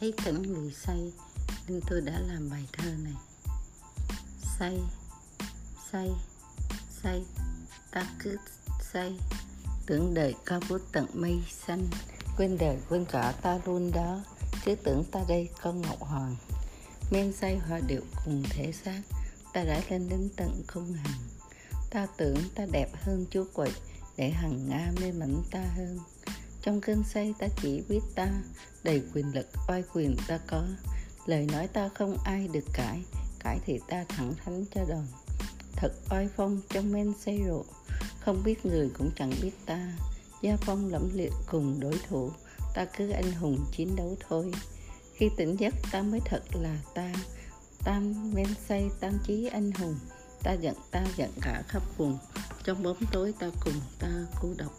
thấy cảnh người say. Nên tôi đã làm bài thơ này. Say say say. Ta cứ say. Tưởng đời cao vút tận mây xanh. Quên đời, quên cả ta luôn đó. Chứ tưởng ta đây con ngọc hoàng. Men say hòa điệu cùng thể xác. Ta đã lên đến tận không hằng. Ta tưởng ta đẹp hơn chúa quậy, để hằng nga mê mẩn ta hơn trong cơn say ta chỉ biết ta đầy quyền lực, oai quyền ta có. Lời nói ta không ai được cãi cãi thì ta thẳng thắn cho đòn thật oai phong trong men say rượu, không biết người cũng chẳng biết ta. Gia phong lẫm liệt cùng đối thủ, ta cứ anh hùng chiến đấu thôi. Khi tỉnh giấc ta mới thật là ta. Tam men say, tam chí anh hùng, ta giận ta giận cả khắp vùng. Trong bóng tối ta cùng ta cô độc.